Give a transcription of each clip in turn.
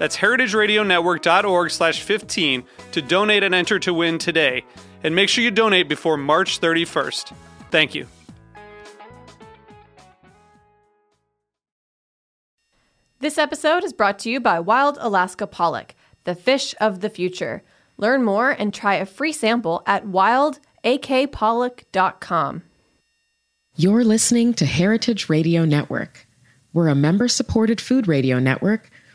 That's heritageradionetwork.org slash 15 to donate and enter to win today. And make sure you donate before March 31st. Thank you. This episode is brought to you by Wild Alaska Pollock, the fish of the future. Learn more and try a free sample at wildakpollock.com. You're listening to Heritage Radio Network. We're a member supported food radio network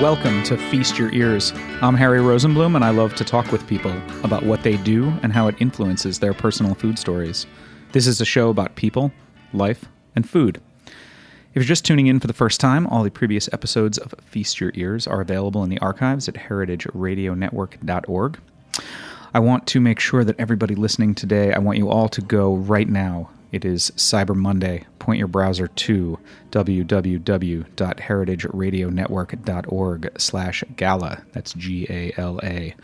Welcome to Feast Your Ears. I'm Harry Rosenblum, and I love to talk with people about what they do and how it influences their personal food stories. This is a show about people, life, and food. If you're just tuning in for the first time, all the previous episodes of Feast Your Ears are available in the archives at heritageradionetwork.org. I want to make sure that everybody listening today, I want you all to go right now it is Cyber Monday. Point your browser to www.heritageradionetwork.org slash gala. That's G-A-L-A.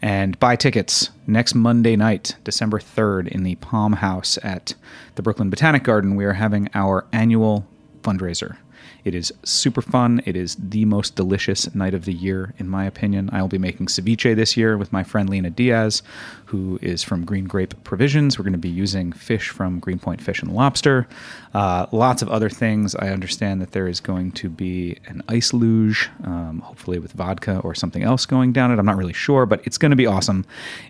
And buy tickets next Monday night, December 3rd, in the Palm House at the Brooklyn Botanic Garden. We are having our annual fundraiser. It is super fun. It is the most delicious night of the year, in my opinion. I will be making ceviche this year with my friend Lena Diaz, who is from Green Grape Provisions. We're going to be using fish from Greenpoint Fish and Lobster. Uh, lots of other things. I understand that there is going to be an ice luge, um, hopefully with vodka or something else going down it. I'm not really sure, but it's going to be awesome.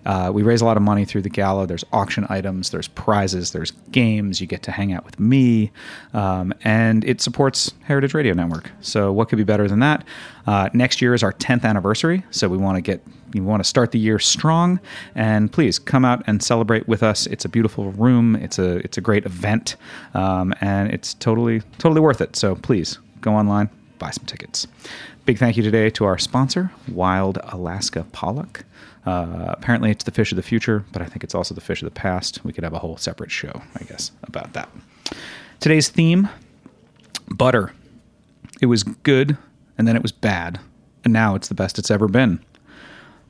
Uh, we raise a lot of money through the gala. There's auction items, there's prizes, there's games. You get to hang out with me, um, and it supports Heritage Radio Network. So, what could be better than that? Uh, next year is our 10th anniversary, so we want to get you want to start the year strong, and please come out and celebrate with us. It's a beautiful room. It's a it's a great event, um, and it's totally totally worth it. So please go online, buy some tickets. Big thank you today to our sponsor, Wild Alaska Pollock. Uh, apparently, it's the fish of the future, but I think it's also the fish of the past. We could have a whole separate show, I guess, about that. Today's theme butter. It was good, and then it was bad, and now it's the best it's ever been.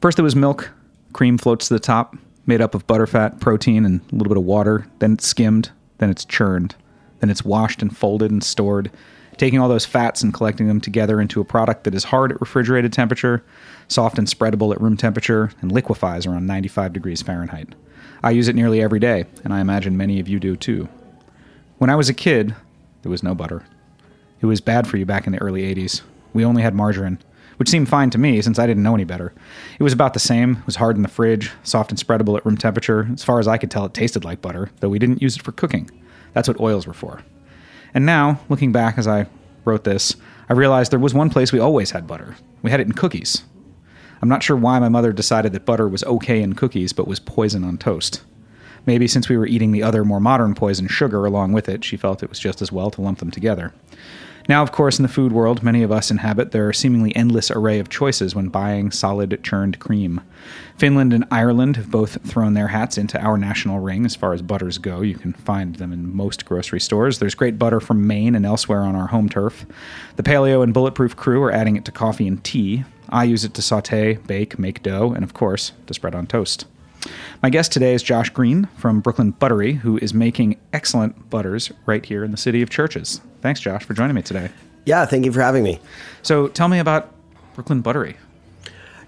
First, it was milk. Cream floats to the top, made up of butterfat, protein, and a little bit of water. Then it's skimmed. Then it's churned. Then it's washed and folded and stored, taking all those fats and collecting them together into a product that is hard at refrigerated temperature, soft and spreadable at room temperature, and liquefies around 95 degrees Fahrenheit. I use it nearly every day, and I imagine many of you do too. When I was a kid, there was no butter. It was bad for you back in the early 80s. We only had margarine which seemed fine to me since I didn't know any better. It was about the same. It was hard in the fridge, soft and spreadable at room temperature. As far as I could tell, it tasted like butter, though we didn't use it for cooking. That's what oils were for. And now, looking back as I wrote this, I realized there was one place we always had butter. We had it in cookies. I'm not sure why my mother decided that butter was okay in cookies but was poison on toast. Maybe since we were eating the other more modern poison, sugar, along with it, she felt it was just as well to lump them together. Now, of course, in the food world many of us inhabit, there are seemingly endless array of choices when buying solid churned cream. Finland and Ireland have both thrown their hats into our national ring as far as butters go. You can find them in most grocery stores. There's great butter from Maine and elsewhere on our home turf. The Paleo and Bulletproof crew are adding it to coffee and tea. I use it to saute, bake, make dough, and of course, to spread on toast. My guest today is Josh Green from Brooklyn Buttery, who is making excellent butters right here in the city of Churches. Thanks, Josh, for joining me today. Yeah, thank you for having me. So tell me about Brooklyn Buttery.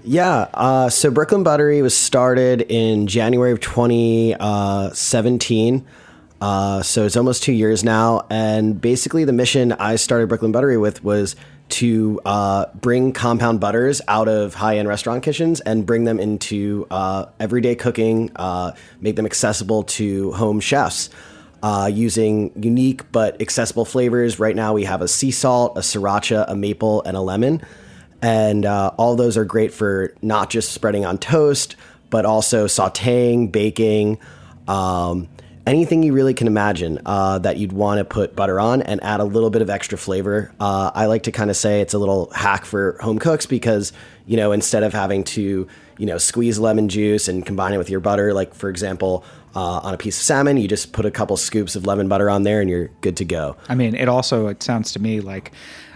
Yeah, uh, so Brooklyn Buttery was started in January of 2017. Uh, so it's almost two years now. And basically, the mission I started Brooklyn Buttery with was to uh, bring compound butters out of high end restaurant kitchens and bring them into uh, everyday cooking, uh, make them accessible to home chefs. Uh, using unique but accessible flavors. Right now, we have a sea salt, a sriracha, a maple, and a lemon. And uh, all those are great for not just spreading on toast, but also sauteing, baking, um, anything you really can imagine uh, that you'd want to put butter on and add a little bit of extra flavor. Uh, I like to kind of say it's a little hack for home cooks because, you know, instead of having to, you know, squeeze lemon juice and combine it with your butter, like for example, uh, on a piece of salmon, you just put a couple scoops of lemon butter on there and you're good to go. I mean, it also it sounds to me like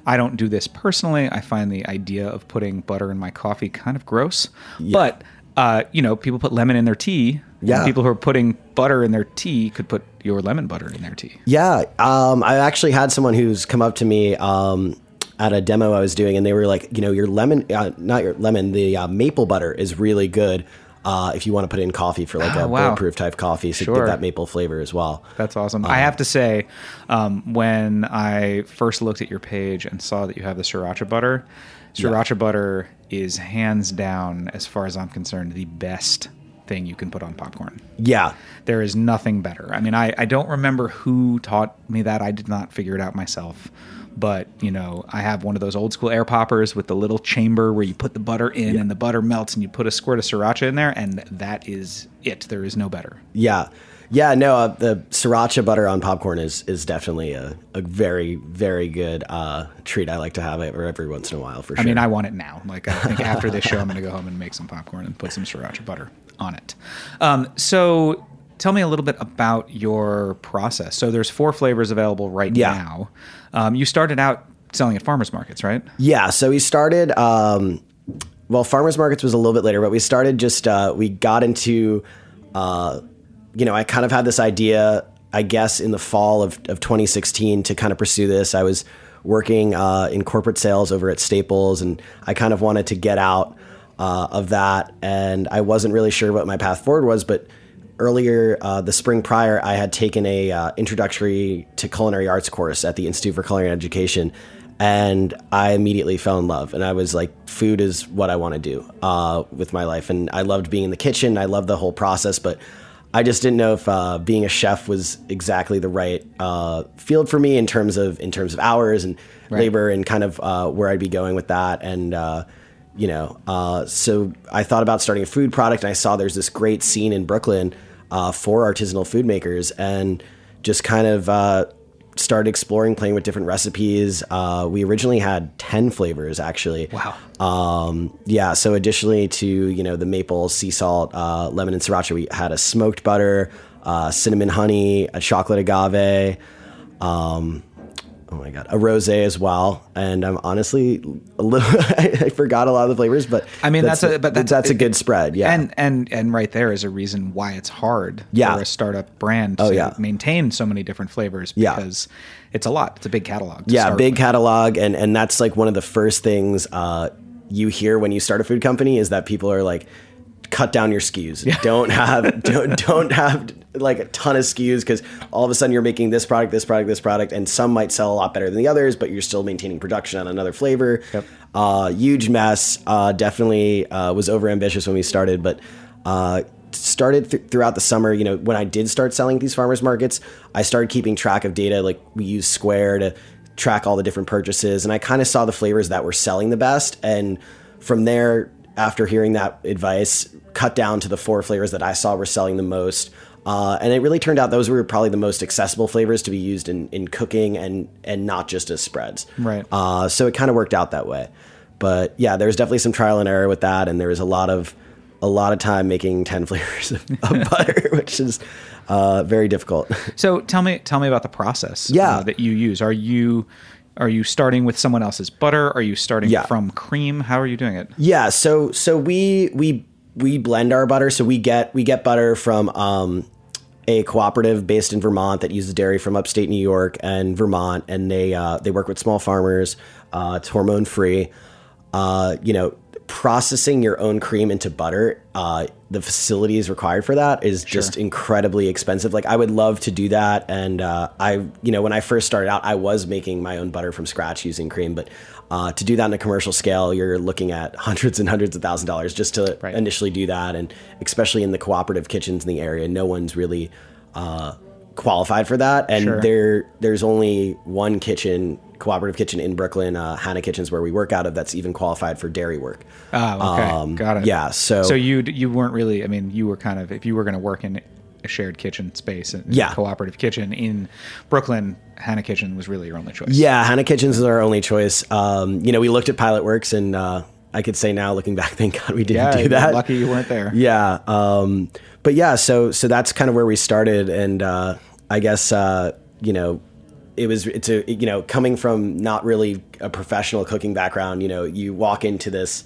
I don't do this personally. I find the idea of putting butter in my coffee kind of gross. But uh, you know, people put lemon in their tea. Yeah. People who are putting butter in their tea could put your lemon butter in their tea. Yeah, um, I actually had someone who's come up to me um, at a demo I was doing, and they were like, you know, your lemon, uh, not your lemon, the uh, maple butter is really good. Uh, if you want to put it in coffee for like Oh, a wow. bulletproof type coffee, so Sure. give that maple flavor as well. That's awesome. I have to say, um, when I first looked at your page and saw that you have the sriracha butter, sriracha butter is hands down, as far as I'm concerned, the best thing you can put on popcorn. Yeah, There is nothing better. I mean, I, I don't remember who taught me that. I did not figure it out myself. But, you know, I have one of those old school air poppers with the little chamber where you put the butter in and the butter melts and you put a squirt of sriracha in there, and that is it. There is no better. yeah, yeah. No, uh, the sriracha butter on popcorn is is definitely a, a very very good uh, treat. I like to have it every once in a while for sure. I mean, I want it now. Like, I think after this show, I'm going to go home and make some popcorn and put some sriracha butter on it. Um, so, tell me a little bit about your process. So, there's four flavors available right Yeah. now. Um, you started out selling at farmers markets, right? Yeah, so we started. Um, well, farmers markets was a little bit later, but we started just. Uh, we got into. Uh, you know, I kind of had this idea, I guess, in the fall of, of 2016 to kind of pursue this. I was working uh, in corporate sales over at Staples, and I kind of wanted to get out uh, of that. And I wasn't really sure what my path forward was, but earlier uh, the spring prior, I had taken a uh, introductory to culinary arts course at the Institute for Culinary Education, and I immediately fell in love. And I was like, food is what I want to do uh, with my life, and I loved being in the kitchen. I loved the whole process, but I just didn't know if uh, being a chef was exactly the right uh, field for me in terms of in terms of hours and labor and kind of uh, where I'd be going with that. And uh, you know, uh, so I thought about starting a food product, and I saw there's this great scene in Brooklyn uh, for artisanal food makers, and just kind of uh, started exploring, playing with different recipes. Uh, we originally had ten flavors, actually. Wow. Um, yeah. So additionally to you know the maple, sea salt, uh, lemon, and sriracha, we had a smoked butter, uh, cinnamon honey, a chocolate agave. Um, oh my god, a rosé as well. And I'm honestly a little. I forgot a lot of the flavors, but I mean, that's a- but that's- that's a good spread. Yeah. And and and right there is a reason why it's hard Yeah. for a startup brand Oh, to yeah. maintain so many different flavors Yeah. because it's a lot. It's a big catalog. to yeah big with. catalog and and that's like one of the first things uh, you hear when you start a food company is that people are like cut down your SKUs don't have don't don't have like a ton of SKUs because all of a sudden you're making this product this product this product and some might sell a lot better than the others but you're still maintaining production on another flavor. Yep. uh, huge mess. Uh, definitely uh, was over ambitious when we started but uh, started th- throughout the summer you know when i did start selling these farmers markets i started keeping track of data like we use square to track all the different purchases and i kind of saw the flavors that were selling the best and from there after hearing that advice cut down to the four flavors that i saw were selling the most uh, and it really turned out those were probably the most accessible flavors to be used in, in cooking and and not just as spreads Right. uh, so it kind of worked out that way but yeah there was definitely some trial and error with that and there was a lot of a lot of time making 10 flavors of, of butter which is uh, very difficult So tell me tell me about the process Yeah. uh, that you use. Are you are you starting with someone else's butter? Are you starting Yeah. from cream? How are you doing it? Yeah, so so we we we blend our butter, so we get we get butter from um, a cooperative based in Vermont that uses dairy from upstate New York and Vermont, and they uh, they work with small farmers. Uh, it's hormone free. Uh, you know, processing your own cream into butter, uh, the facilities required for that is just incredibly expensive. Like I would love to do that, and uh, I, you know, when I first started out, I was making my own butter from scratch using cream, but uh, to do that on a commercial scale, you're looking at hundreds and hundreds of thousand dollars just to Right. initially do that, and especially in the cooperative kitchens in the area, no one's really uh, qualified for that, and Sure. there there's only one kitchen. Cooperative kitchen in Brooklyn, uh, Hana Kitchens, where we work out of, that's even qualified for dairy work. Oh, okay. Um, Got it. yeah, so- so you you weren't really. I mean, you were kind of if you were going to work in a shared kitchen space, a Yeah. cooperative kitchen in Brooklyn, Hana Kitchen was really your only choice. Yeah, Hana Kitchens is our only choice. Um, you know, we looked at Pilot Works, and uh, I could say now, looking back, thank God we didn't yeah. do that. Lucky you weren't there. Yeah, um, but yeah, so so that's kind of where we started, and uh, I guess uh, you know, it was it's a you know coming from not really a professional cooking background. You know, you walk into this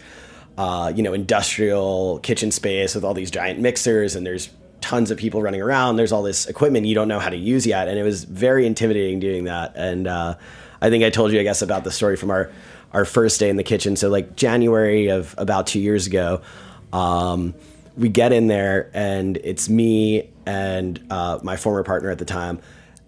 uh, you know industrial kitchen space with all these giant mixers, and there's tons of people running around. There's all this equipment you don't know how to use yet, and it was very intimidating doing that. And uh, I think I told you, I guess, about the story from our our first day in the kitchen. So like January of about two years ago. Um, we get in there and it's me and uh, my former partner at the time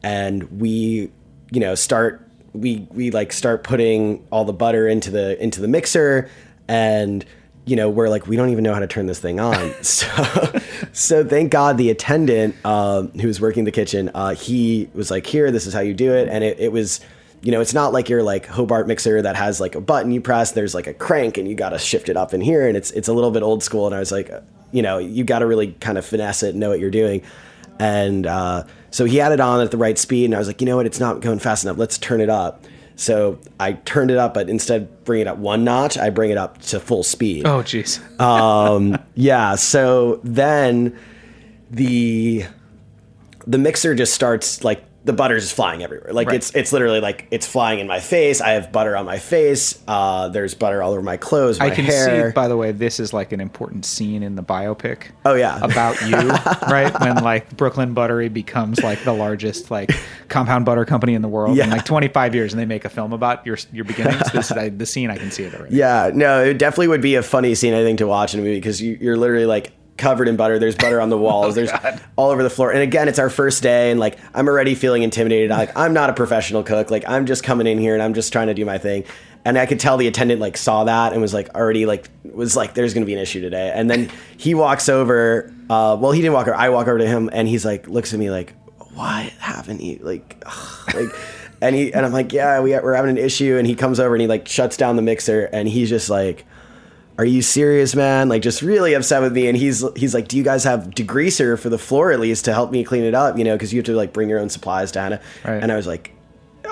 and we you know start we we like start putting all the butter into the into the mixer and you know we're like we don't even know how to turn this thing on so so thank god the attendant um, who was working the kitchen uh, he was like here this is how you do it and it, it was you know, it's not like your like Hobart mixer that has like a button you press. There's like a crank and you got to shift it up in here, and it's it's a little bit old school. And I was like, uh, you know, you got to really kind of finesse it and know what you're doing. And uh, so he had it on at the right speed, and I was like, you know what, it's not going fast enough. Let's turn it up. So I turned it up, but instead of bringing it up one notch, I bring it up to full speed Oh, jeez. um, yeah. So then the the mixer just starts like the butter's just flying everywhere. Like Right. it's it's literally like it's flying in my face. I have butter on my face. Uh, there's butter all over my clothes, my I can hair. see, by the way, this is like an important scene in the biopic. Oh, yeah. about you, right? When like Brooklyn Buttery becomes like the largest like compound butter company in the world in like 25 years, and they make a film about your your beginnings. This I, the scene I can see it already. Yeah, no, it definitely would be a funny scene I think to watch in a movie because you, you're literally like covered in butter. There's butter on the walls. There's all over the floor. And again, it's our first day, and like I'm already feeling intimidated. Like I'm not a professional cook. Like I'm just coming in here and I'm just trying to do my thing. And I could tell the attendant like saw that and was like already like was like there's gonna be an issue today. And then he walks over. Uh, well, he didn't walk over. I walk over to him and he's like looks at me like, why haven't you like like. And he and I'm like, yeah, we, we're having an issue. And he comes over and he like shuts down the mixer and he's just like, are you serious, man? Like, just really upset with me. And he's he's like, do you guys have degreaser for the floor at least to help me clean it up? You know, because you have to like bring your own supplies to Hana. Right. And I was like,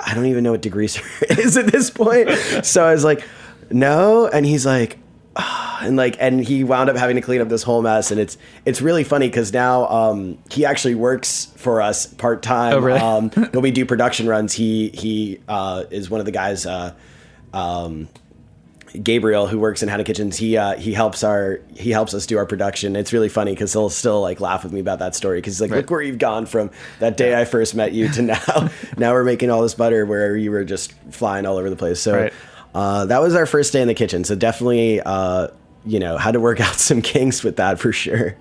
I don't even know what degreaser is at this point. so I was like, no. And he's like, "Ah," and like, and he wound up having to clean up this whole mess. And it's it's really funny because now um, he actually works for us part time. Oh, really? um, when we do production runs, he he uh, is one of the guys. Uh, um, Gabriel, who works in Hana Kitchens, he uh, he helps our he helps us do our production. It's really funny because he'll still like laugh with me about that story because he's like, Right. look where you've gone from that day I first met you to now. now we're making all this butter where you were just flying all over the place. So Right. uh, that was our first day in the kitchen. So definitely, uh, you know, had to work out some kinks with that for sure.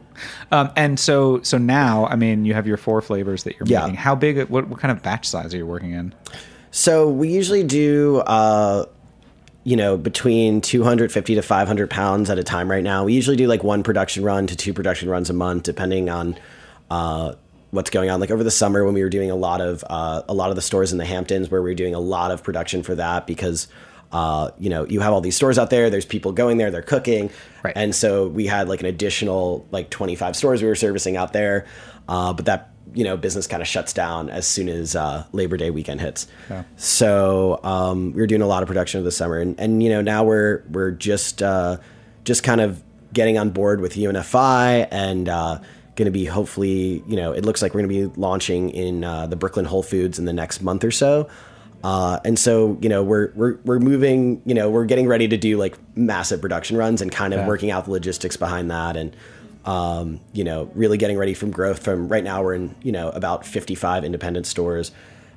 Um, and so so now, I mean, you have your four flavors that you're Yeah. making. How big? What what kind of batch size are you working in? So we usually do, uh, you know, between 250 to 500 pounds at a time right now. We usually do like one production run to two production runs a month, depending on uh, what's going on. Like over the summer when we were doing a lot of uh, a lot of the stores in the Hamptons, where we were doing a lot of production for that because. Uh, you know, you have all these stores out there. There's people going there. They're cooking, Right. and so we had like an additional like 25 stores we were servicing out there. Uh, but that you know business kind of shuts down as soon as uh, Labor Day weekend hits. Yeah. So um, we were doing a lot of production of the summer, and, and you know now we're we're just uh, just kind of getting on board with UNFI and uh, going to be hopefully you know it looks like we're going to be launching in uh, the Brooklyn Whole Foods in the next month or so. Uh, and so, you know, we're, we're, we're moving, you know, we're getting ready to do like massive production runs and kind of Yeah. working out the logistics behind that. And, um, you know, really getting ready from growth from right now we're in, you know, about 55 independent stores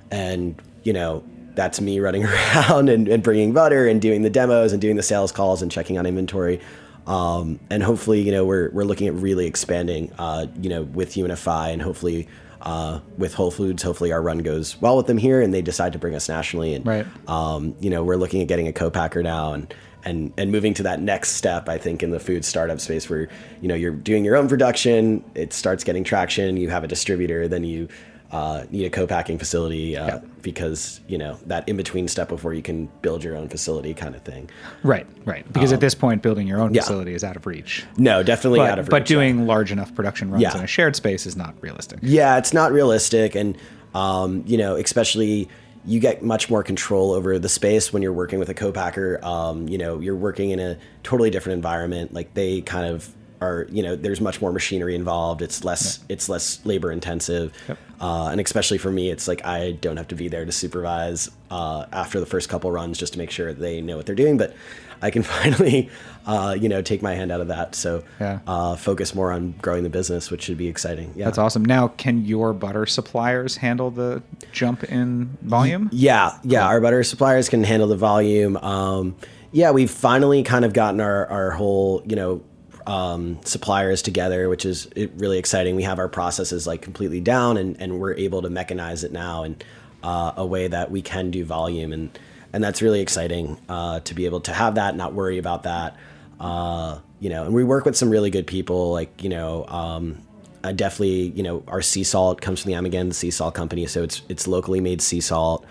and, you know, that's me running around and, and bringing butter and doing the demos and doing the sales calls and checking on inventory. Um, and hopefully, you know, we're, we're looking at really expanding, uh, you know, with UNFI and hopefully, uh, with Whole Foods, hopefully our run goes well with them here and they decide to bring us nationally. And, Right. um, you know, we're looking at getting a co-packer now and, and, and moving to that next step, I think, in the food startup space where, you know, you're doing your own production, it starts getting traction, you have a distributor, then you uh, need a co-packing facility uh, because, you know, that in-between step before you can build your own facility kind of thing. Right, right. Because at this point, building your own Um, yeah. facility is out of reach. No, definitely But, out of reach. but doing large enough production runs Yeah. in a shared space is not realistic. Yeah, it's not realistic, and um, you know, especially you get much more control over the space when you're working with a co-packer. Um, you know, you're working in a totally different environment. Like they kind of are, you know, there's much more machinery involved. It's less, it's less labor intensive, uh, and especially for me, it's like I don't have to be there to supervise uh, after the first couple runs just to make sure they know what they're doing, but. I can finally, uh, you know, take my hand out of that. So, Yeah. uh, focus more on growing the business, which should be exciting. Yeah. That's awesome. Now, can your butter suppliers handle the jump in volume? Yeah, yeah. Our butter suppliers can handle the volume. Um, yeah, we've finally kind of gotten our, our whole, you know, um, suppliers together, which is really exciting. We have our processes like completely down, and, and we're able to mechanize it now in uh, a way that we can do volume, and and that's really exciting uh, to be able to have that, not worry about that. Uh, you know, and we work with some really good people, like you know. Um, I definitely, you know, our sea salt comes from the Amagansett Sea Salt Company, so it's it's locally made sea salt,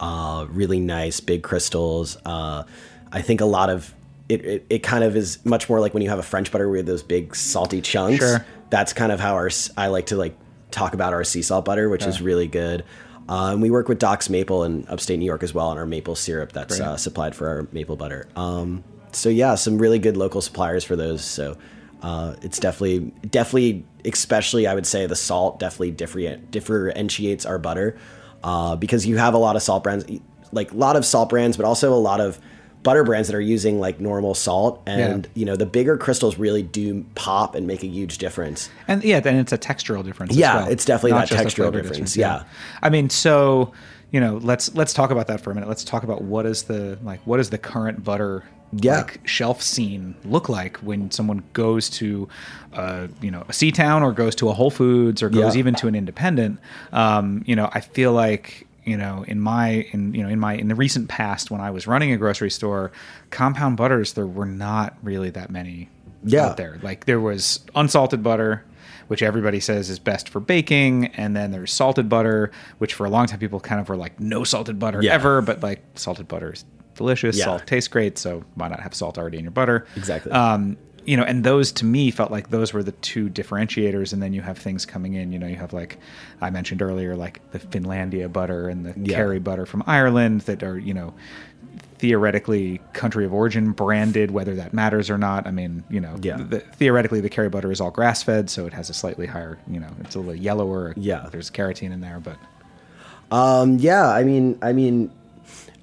uh, really nice, big crystals. Uh, I think a lot of it, it, it kind of is much more like when you have a French butter with those big salty chunks. Sure. That's kind of how our I like to like talk about our sea salt butter, which is really good. And we work with Doc's Maple in upstate New York as well on our maple syrup that's uh, supplied for our maple butter. Um, so yeah, some really good local suppliers for those. So uh, it's definitely, definitely, especially I would say the salt definitely different, differentiates our butter uh, because you have a lot of salt brands, like a lot of salt brands, but also a lot of butter brands that are using like normal salt, and Yeah. you know the bigger crystals really do pop and make a huge difference. And yeah, then it's a textural difference. as Yeah, well, it's definitely not that textural flavor difference, yeah. I mean, so you know, let's let's talk about that for a minute. Let's talk about what is the like what is the current butter Yeah. like shelf scene look like when someone goes to uh, you know a C town or goes to a Whole Foods or goes Yeah. even to an independent. Um, you know, I feel like you know in my in you know in my in the recent past when I was running a grocery store, compound butters there were not really that many Yeah. out there. Like there was unsalted butter, which everybody says is best for baking, and then there's salted butter, which for a long time people kind of were like no salted butter Yeah. ever, but like salted butter is delicious. Yeah. Salt tastes great, so why not have salt already in your butter? Exactly. Um, you know, and those to me felt like those were the two differentiators, and then you have things coming in. You know, you have like I mentioned earlier, like the Finlandia butter and the Yeah. Kerry butter from Ireland that are you know theoretically country of origin branded, whether that matters or not. I mean, you know, Yeah. the, theoretically the Kerry butter is all grass fed, so it has a slightly higher, you know, it's a little yellower. Yeah. there's carotene in there, but Um, yeah, I mean, I mean,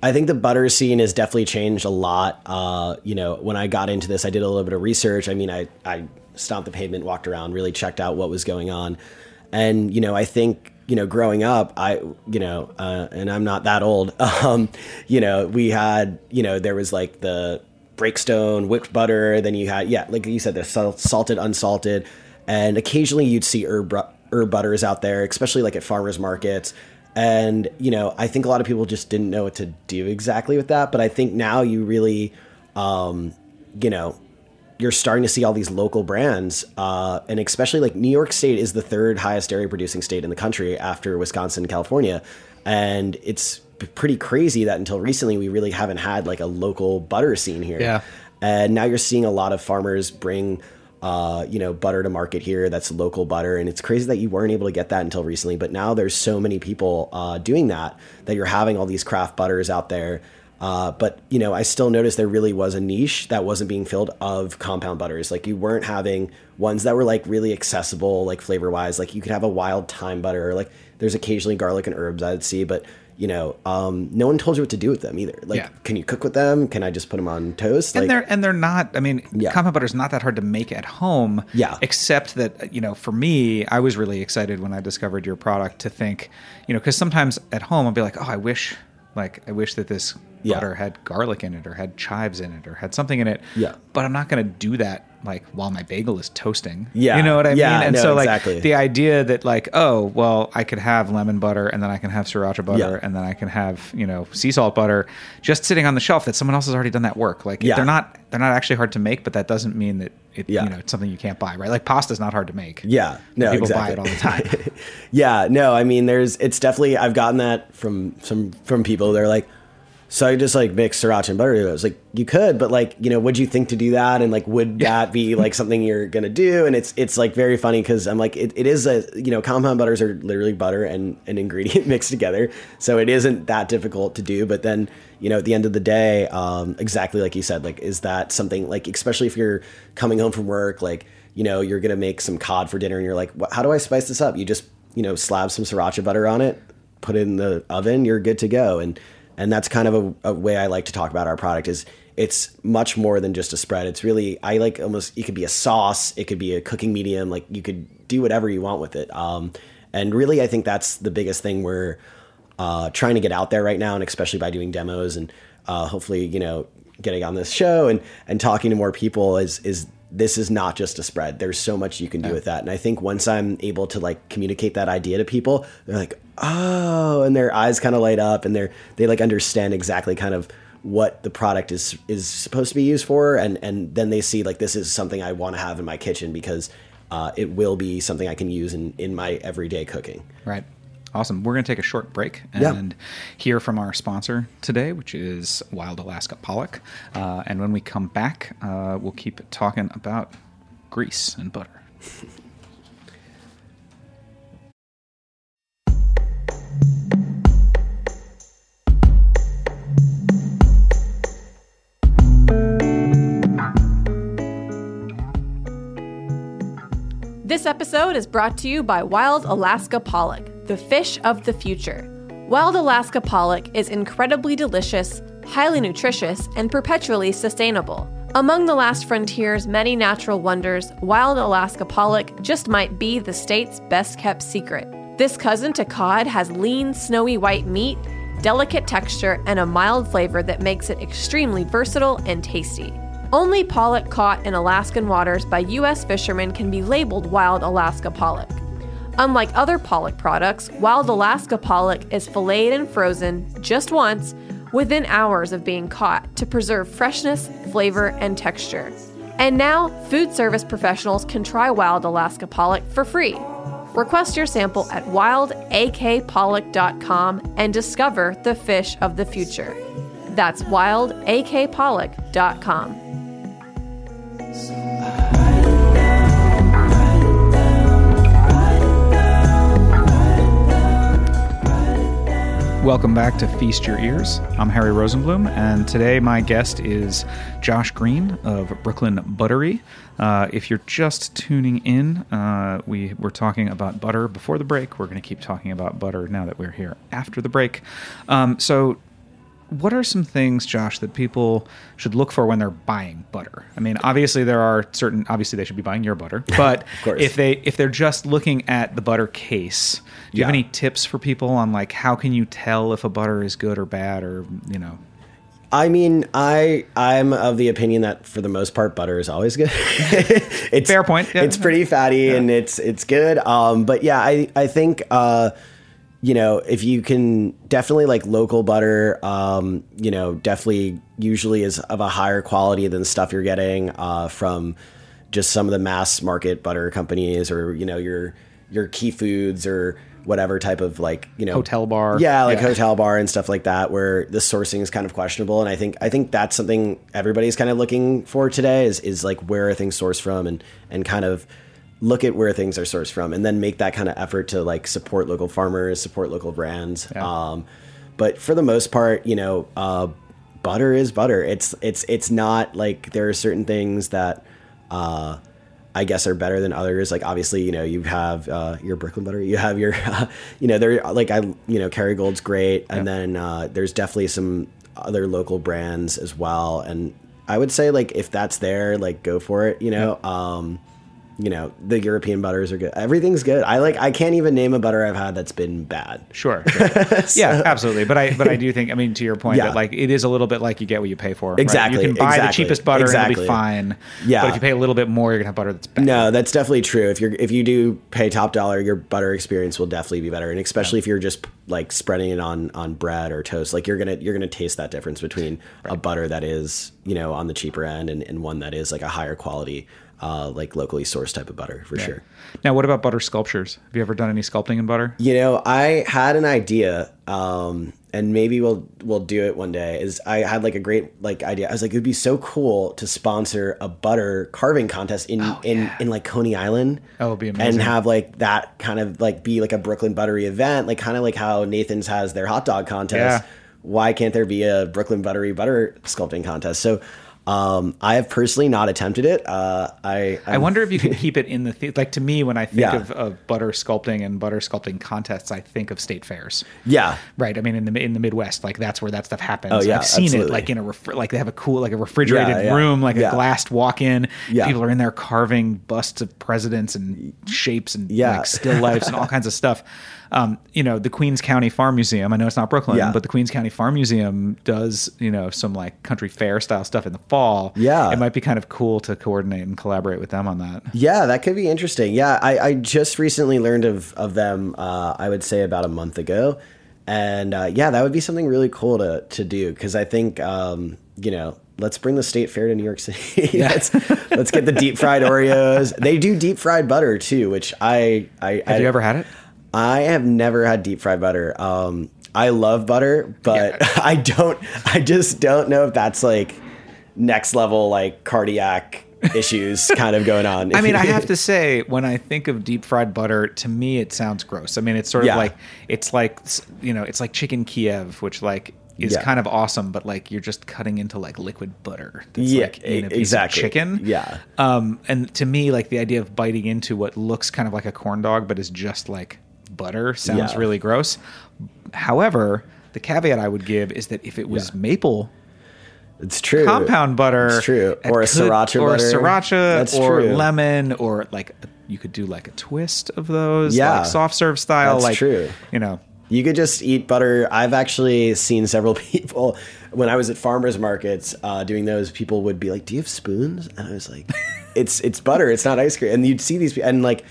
I think the butter scene has definitely changed a lot. Uh, you know, when I got into this, I did a little bit of research. I mean, I, I stomped the pavement, walked around, really checked out what was going on. And, you know, I think, you know, growing up, I, you know, uh, and I'm not that old, um, you know, we had, you know, there was like the breakstone whipped butter. Then you had, yeah, like you said, the sal- salted, unsalted. And occasionally you'd see herb, herb butters out there, especially like at farmers markets. And, you know, I think a lot of people just didn't know what to do exactly with that. But I think now you really, um, you know, you're starting to see all these local brands, uh, and especially like New York State is the third highest dairy producing state in the country after Wisconsin and California, and it's pretty crazy that until recently we really haven't had like a local butter scene here. Yeah. and now you're seeing a lot of farmers bring. Uh, you know, butter to market here that's local butter. And it's crazy that you weren't able to get that until recently. But now there's so many people uh, doing that that you're having all these craft butters out there. Uh, but you know, I still noticed there really was a niche that wasn't being filled of compound butters. Like you weren't having ones that were like really accessible, like flavor wise. Like you could have a wild thyme butter, or like there's occasionally garlic and herbs I'd see, but you know, um, no one told you what to do with them either. Like, Yeah. can you cook with them? Can I just put them on toast? and like, they're and they're not. I mean, Yeah. compound butter is not that hard to make at home. Yeah. Except that you know, for me, I was really excited when I discovered your product to think, you know, because sometimes at home I'll be like, oh, I wish, like, I wish that this Yeah. butter had garlic in it or had chives in it or had something in it. Yeah. But I'm not going to do that like while my bagel is toasting. Yeah. You know what I Yeah, mean? And no, so like exactly. the idea that like, oh, well, I could have lemon butter and then I can have sriracha butter Yeah. and then I can have, you know, sea salt butter just sitting on the shelf that someone else has already done that work. Like Yeah. they're not they're not actually hard to make, but that doesn't mean that it Yeah. you know it's something you can't buy, right? Like pasta's not hard to make. Yeah, no, people exactly. buy it all the time. yeah, no, I mean, there's, it's definitely, I've gotten that from some, from people. They're like, so I just like mix sriracha and butter. I was like, you could, but like, you know, would you think to do that? And like, would that be like something you're going to do? And it's, it's like very funny because I'm like, it, it is a, you know, compound butters are literally butter and an ingredient mixed together. So it isn't that difficult to do. But then, you know, at the end of the day, um, exactly like you said, like, is that something like, especially if you're coming home from work, like, you know, you're going to make some cod for dinner and you're like, how do I spice this up? You just, you know, slab some sriracha butter on it, put it in the oven, you're good to go. And, and that's kind of a, a way I like to talk about our product is it's much more than just a spread. It's really, I like almost, it could be a sauce. It could be a cooking medium. Like you could do whatever you want with it. Um, and really, I think that's the biggest thing we're uh, trying to get out there right now. And especially by doing demos and uh, hopefully, you know, getting on this show and, and talking to more people is, is this is not just a spread. There's so much you can do with that. And I think once I'm able to like communicate that idea to people, they're like, oh, and their eyes kind of light up and they're, they like understand exactly kind of what the product is, is supposed to be used for. And, and then they see like, this is something I want to have in my kitchen because uh, it will be something I can use in, in my everyday cooking. Right. Awesome. We're going to take a short break Yeah. and hear from our sponsor today, which is Wild Alaska Pollock. Uh, and when we come back, uh, we'll keep talking about grease and butter. This episode is brought to you by Wild Alaska Pollock, the fish of the future. Wild Alaska Pollock is incredibly delicious, highly nutritious, and perpetually sustainable. Among the last frontier's many natural wonders, Wild Alaska Pollock just might be the state's best kept secret. This cousin to cod has lean, snowy white meat, delicate texture, and a mild flavor that makes it extremely versatile and tasty. Only pollock caught in Alaskan waters by U.S. fishermen can be labeled wild Alaska pollock. Unlike other pollock products, wild Alaska pollock is filleted and frozen just once within hours of being caught to preserve freshness, flavor, and texture. And now, food service professionals can try wild Alaska pollock for free. Request your sample at wildakpollock.com and discover the fish of the future. That's wildakpollock.com. Welcome back to Feast Your Ears. I'm Harry Rosenblum, and today my guest is Josh Green of Brooklyn Buttery. Uh, if you're just tuning in, uh, we were talking about butter before the break. We're going to keep talking about butter now that we're here after the break. Um, so, what are some things, Josh, that people should look for when they're buying butter? I mean, obviously there are certain. Obviously, they should be buying your butter, but if they if they're just looking at the butter case, do you have any tips for people on like how can you tell if a butter is good or bad, or you know? I mean, I I'm of the opinion that for the most part, butter is always good. it's Fair point, yeah. It's pretty fatty and it's it's good. Um, but yeah, I I think uh, you know if you can definitely like local butter, um, you know, definitely usually is of a higher quality than stuff you're getting uh, from just some of the mass market butter companies or you know your your key foods or whatever type of like you know Hotel bar. yeah like Yeah. hotel bar and stuff like that where the sourcing is kind of questionable and i think i think that's something everybody's kind of looking for today is is like where are things sourced from and and kind of look at where things are sourced from and then make that kind of effort to like support local farmers support local brands Yeah. um but for the most part you know uh butter is butter it's it's it's not like there are certain things that uh I guess are better than others. Like obviously, you know, you have uh, your Brooklyn butter, you have your, uh, you know, they're like I, you know, Kerrygold's great, and then uh, there's definitely some other local brands as well. And I would say like if that's there, like go for it. You know, um, you know, the European butters are good. Everything's good. I like. I can't even name a butter I've had that's been bad. Sure. sure. yeah, absolutely. But I but I do think I mean to your point Yeah. that like it is a little bit like you get what you pay for. right? Exactly, You can buy the cheapest butter and it'll be fine. Yeah. But if you pay a little bit more, you're gonna have butter that's bad. No, that's definitely true. If you're if you do pay top dollar, your butter experience will definitely be better, and especially if you're just like spreading it on on bread or toast, like you're gonna you're gonna taste that difference between a butter that is you know on the cheaper end and, and one that is like a higher quality, uh, like locally sourced type of butter for sure. Now, what about butter sculptures? Have you ever done any sculpting in butter? You know, I had an idea, um, and maybe we'll we'll do it one day. Is I had like a great like idea. I was like, it would be so cool to sponsor a butter carving contest in in in like Coney Island. Oh, be And have like that kind of like be like a Brooklyn buttery event, like kind of like how Nathan's has their hot dog contest. Yeah. Why can't there be a Brooklyn buttery butter sculpting contest? So. Um, I have personally not attempted it. Uh, I I wonder if you can keep it in the the like to me when I think Yeah. of, of butter sculpting and butter sculpting contests, I think of state fairs. yeah, Right. I mean, in the in the Midwest, like that's where that stuff happens. Oh, yeah, I've seen absolutely. it like in a refri- like they have a cool like a refrigerated Yeah, yeah, room, like a glassed walk-in. Yeah. People are in there carving busts of presidents and shapes and Yeah. like still lifes and all kinds of stuff. Um, you know, the Queens County Farm Museum. I know it's not Brooklyn, Yeah. but the Queens County Farm Museum does you know some like country fair style stuff in the fall. Yeah. it might be kind of cool to coordinate and collaborate with them on that. Yeah, that could be interesting. Yeah, I, I just recently learned of of them. Uh, I would say about a month ago, and uh, yeah, that would be something really cool to to do because I think um, you know. Let's bring the state fair to New York City. let's, let's get the deep fried Oreos. They do deep fried butter too, which I I Have I, you ever had it? I have never had deep fried butter. Um, I love butter, but Yeah. I don't. I just don't know if that's like next level like cardiac issues kind of going on. I mean, I have to say, when I think of deep fried butter, to me it sounds gross. I mean, it's sort of Yeah. like it's like you know, it's like chicken Kiev, which like is Yeah. kind of awesome, but like you're just cutting into like liquid butter. That's Yeah, like in a piece exactly. Of chicken. Yeah. Um, and to me, like the idea of biting into what looks kind of like a corn dog, but is just like butter, sounds Yeah. really gross. However, the caveat I would give is that if it was Yeah. maple It's true. compound butter. It's true. Or a sriracha or butter. sriracha, That's or true. lemon, or like you could do like a twist of those, Yeah. like soft serve style. That's like true. You know, You could just eat butter. I've actually seen several people when I was at farmers markets uh, doing those. People would be like, "Do you have spoons?" And I was like, "It's it's butter. It's not ice cream." And you'd see these and like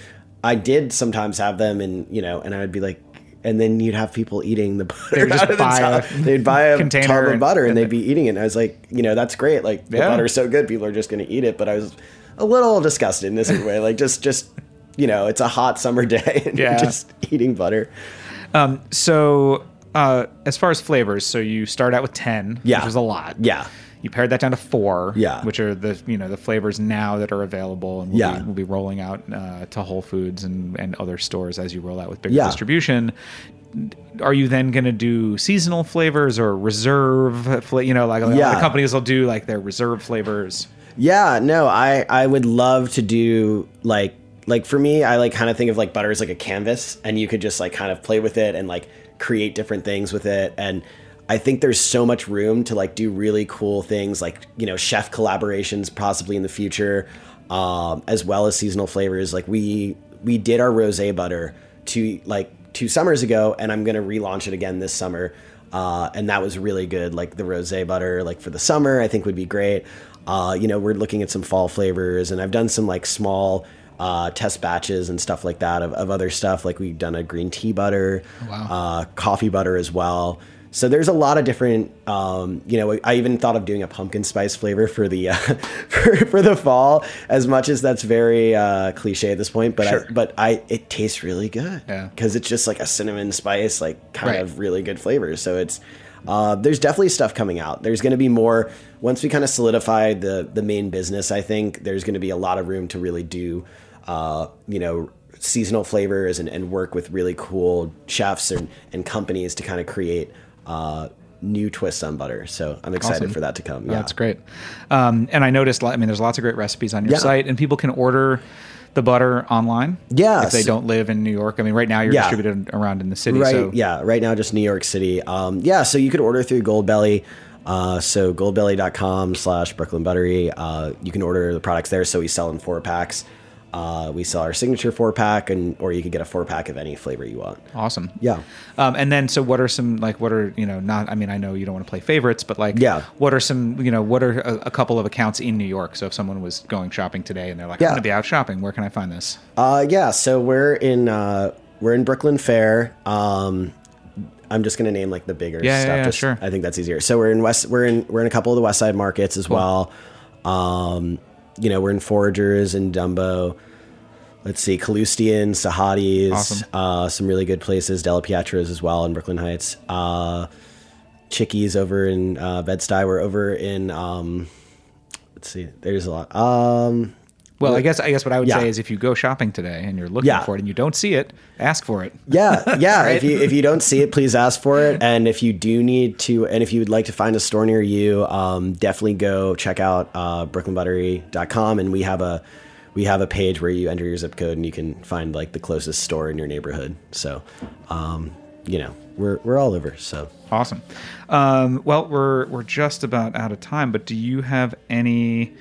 I did sometimes have them, and you know, and I would be like. And then you'd have people eating the butter. They would just of the buy a They'd buy a container tub of butter and and they'd be eating it. And I was like, you know, that's great. Like the Yeah. butter's so good, people are just going to eat it. But I was a little disgusted in this way. Like just, just you know, it's a hot summer day and Yeah. you're just eating butter. so uh, as far as flavors, so you start out with ten, Yeah. which is a lot. Yeah. You pared that down to four, Yeah. which are the you know the flavors now that are available, and we'll, Yeah. be, we'll be rolling out uh, to Whole Foods and, and other stores as you roll out with bigger Yeah. distribution. Are you then going to do seasonal flavors or reserve? Fla- you know, like a lot of companies will do like their reserve flavors. Yeah, no, I I would love to do like like for me, I like kind of think of like butter as like a canvas, and you could just like kind of play with it and like create different things with it. And I think there's so much room to like do really cool things, like you know, chef collaborations possibly in the future, um, as well as seasonal flavors. Like we we did our rosé butter two like two summers ago, and I'm gonna relaunch it again this summer. Uh, and that was really good. Like the rosé butter, like for the summer, I think would be great. Uh, you know, we're looking at some fall flavors, and I've done some like small uh, test batches and stuff like that of, of other stuff. Like we've done a green tea butter, Wow. uh, coffee butter as well. So there's a lot of different. Um, you know, I even thought of doing a pumpkin spice flavor for the uh, for, for the fall. As much as that's very uh, cliche at this point, but Sure. I, but I it tastes really good. Yeah. because it's just like a cinnamon spice, like kind Right. of really good flavors. So it's uh, there's definitely stuff coming out. There's going to be more once we kind of solidify the the main business. I think there's going to be a lot of room to really do, uh, you know, seasonal flavors and, and work with really cool chefs and, and companies to kind of create, uh, new twists on butter. So I'm excited Awesome. for that to come. Yeah, That's great. Um, and I noticed, I mean, there's lots of great recipes on your Yeah. site, and people can order the butter online. Yeah, If they don't live in New York. I mean, right now you're Yeah. distributed around in the city. Right. So Yeah. Right now, just New York City. Um, yeah. So you could order through Goldbelly. Uh, so goldbelly.com slash Brooklyn Buttery. Uh, you can order the products there. So we sell in four packs. Uh, we sell our signature four pack, and or you could get a four pack of any flavor you want. Awesome. Yeah. Um, and then, so what are some like what are you know not? I mean, I know you don't want to play favorites, but like, Yeah. what are some you know what are a, a couple of accounts in New York? So if someone was going shopping today and they're like, Yeah. I'm to be out shopping, where can I find this? Uh, yeah. So we're in uh, we're in Brooklyn Fair. Um, I'm just gonna name like the bigger Yeah, yeah, stuff. yeah, just- sure. I think that's easier. So we're in West. We're in we're in a couple of the West Side markets as well. Um, you know, we're in Foragers and Dumbo. Let's see, Kalustyan, Sahadi's, Awesome. uh, some really good places. Della Pietro's as well in Brooklyn Heights. Uh, Chickies over in uh, Bed-Stuy. We're over in. Um, let's see, there's a lot. Um, Well, I guess I guess what I would Yeah. say is if you go shopping today and you're looking Yeah. for it and you don't see it, ask for it. Yeah, yeah. Right? If you if you don't see it, please ask for it. And if you do need to, and if you would like to find a store near you, um, definitely go check out uh, BrooklynButtery.com, and we have a we have a page where you enter your zip code and you can find like the closest store in your neighborhood. So, um, you know, we're we're all over. So. Awesome. Um, well, we're we're just about out of time, but do you have any?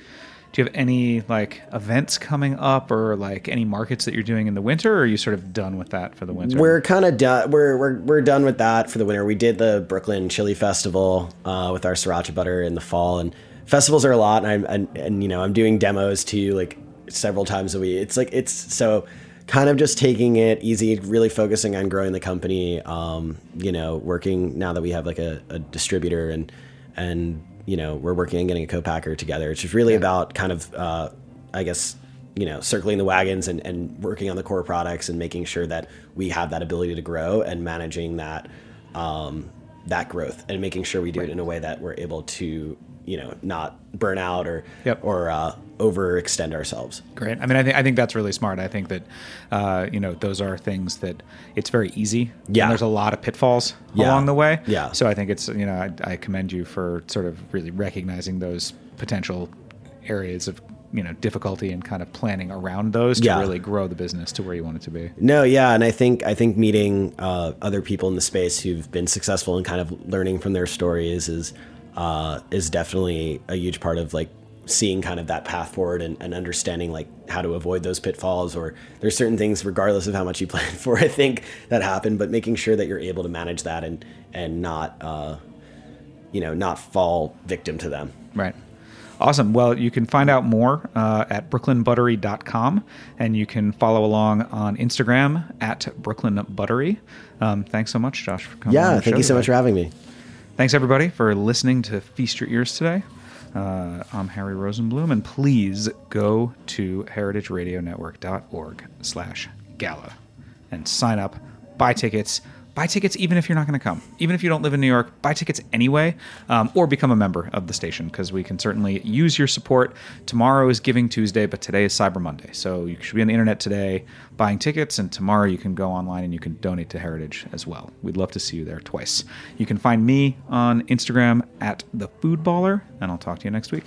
Do you have any like events coming up, or like any markets that you're doing in the winter, or are you sort of done with that for the winter? We're kind of done. We're, we're we're done with that for the winter. We did the Brooklyn Chili Festival uh, with our sriracha butter in the fall, and festivals are a lot. And I'm and, and you know I'm doing demos too, like several times a week. It's like it's so kind of just taking it easy, really focusing on growing the company. Um, you know, working now that we have like a, a distributor and and you know we're working on getting a co-packer together. It's just really about kind of uh, I guess you know circling the wagons and, and working on the core products and making sure that we have that ability to grow and managing that um, that growth and making sure we do it in a way that we're able to you know not burn out or Yep. or uh, overextend ourselves. Great. I mean, I think I think that's really smart. I think that uh, you know those are things that it's very easy. Yeah. And there's a lot of pitfalls Yeah. along the way. Yeah. So I think it's you know I, I commend you for sort of really recognizing those potential areas of you know difficulty and kind of planning around those to Yeah. really grow the business to where you want it to be. No, yeah, and I think I think meeting uh, other people in the space who've been successful and kind of learning from their stories is uh, is definitely a huge part of like seeing kind of that path forward and, and understanding like how to avoid those pitfalls or there's certain things regardless of how much you plan for I think that happen but making sure that you're able to manage that and and not uh, you know not fall victim to them Right. Awesome. Well, you can find out more uh, at brooklynbuttery.com and you can follow along on Instagram at brooklynbuttery. Um, thanks so much, Josh, for coming yeah the thank you so much for having me Thanks, everybody, for listening to Feast Your Ears today. Uh, I'm Harry Rosenblum, and please go to heritageradionetwork.org slash gala and sign up, buy tickets. Buy tickets even if you're not going to come. Even if you don't live in New York, buy tickets anyway, um, or become a member of the station because we can certainly use your support. Tomorrow is Giving Tuesday, but today is Cyber Monday. So you should be on the internet today buying tickets, and tomorrow you can go online and you can donate to Heritage as well. We'd love to see you there twice. You can find me on Instagram at the Food Baller, and I'll talk to you next week.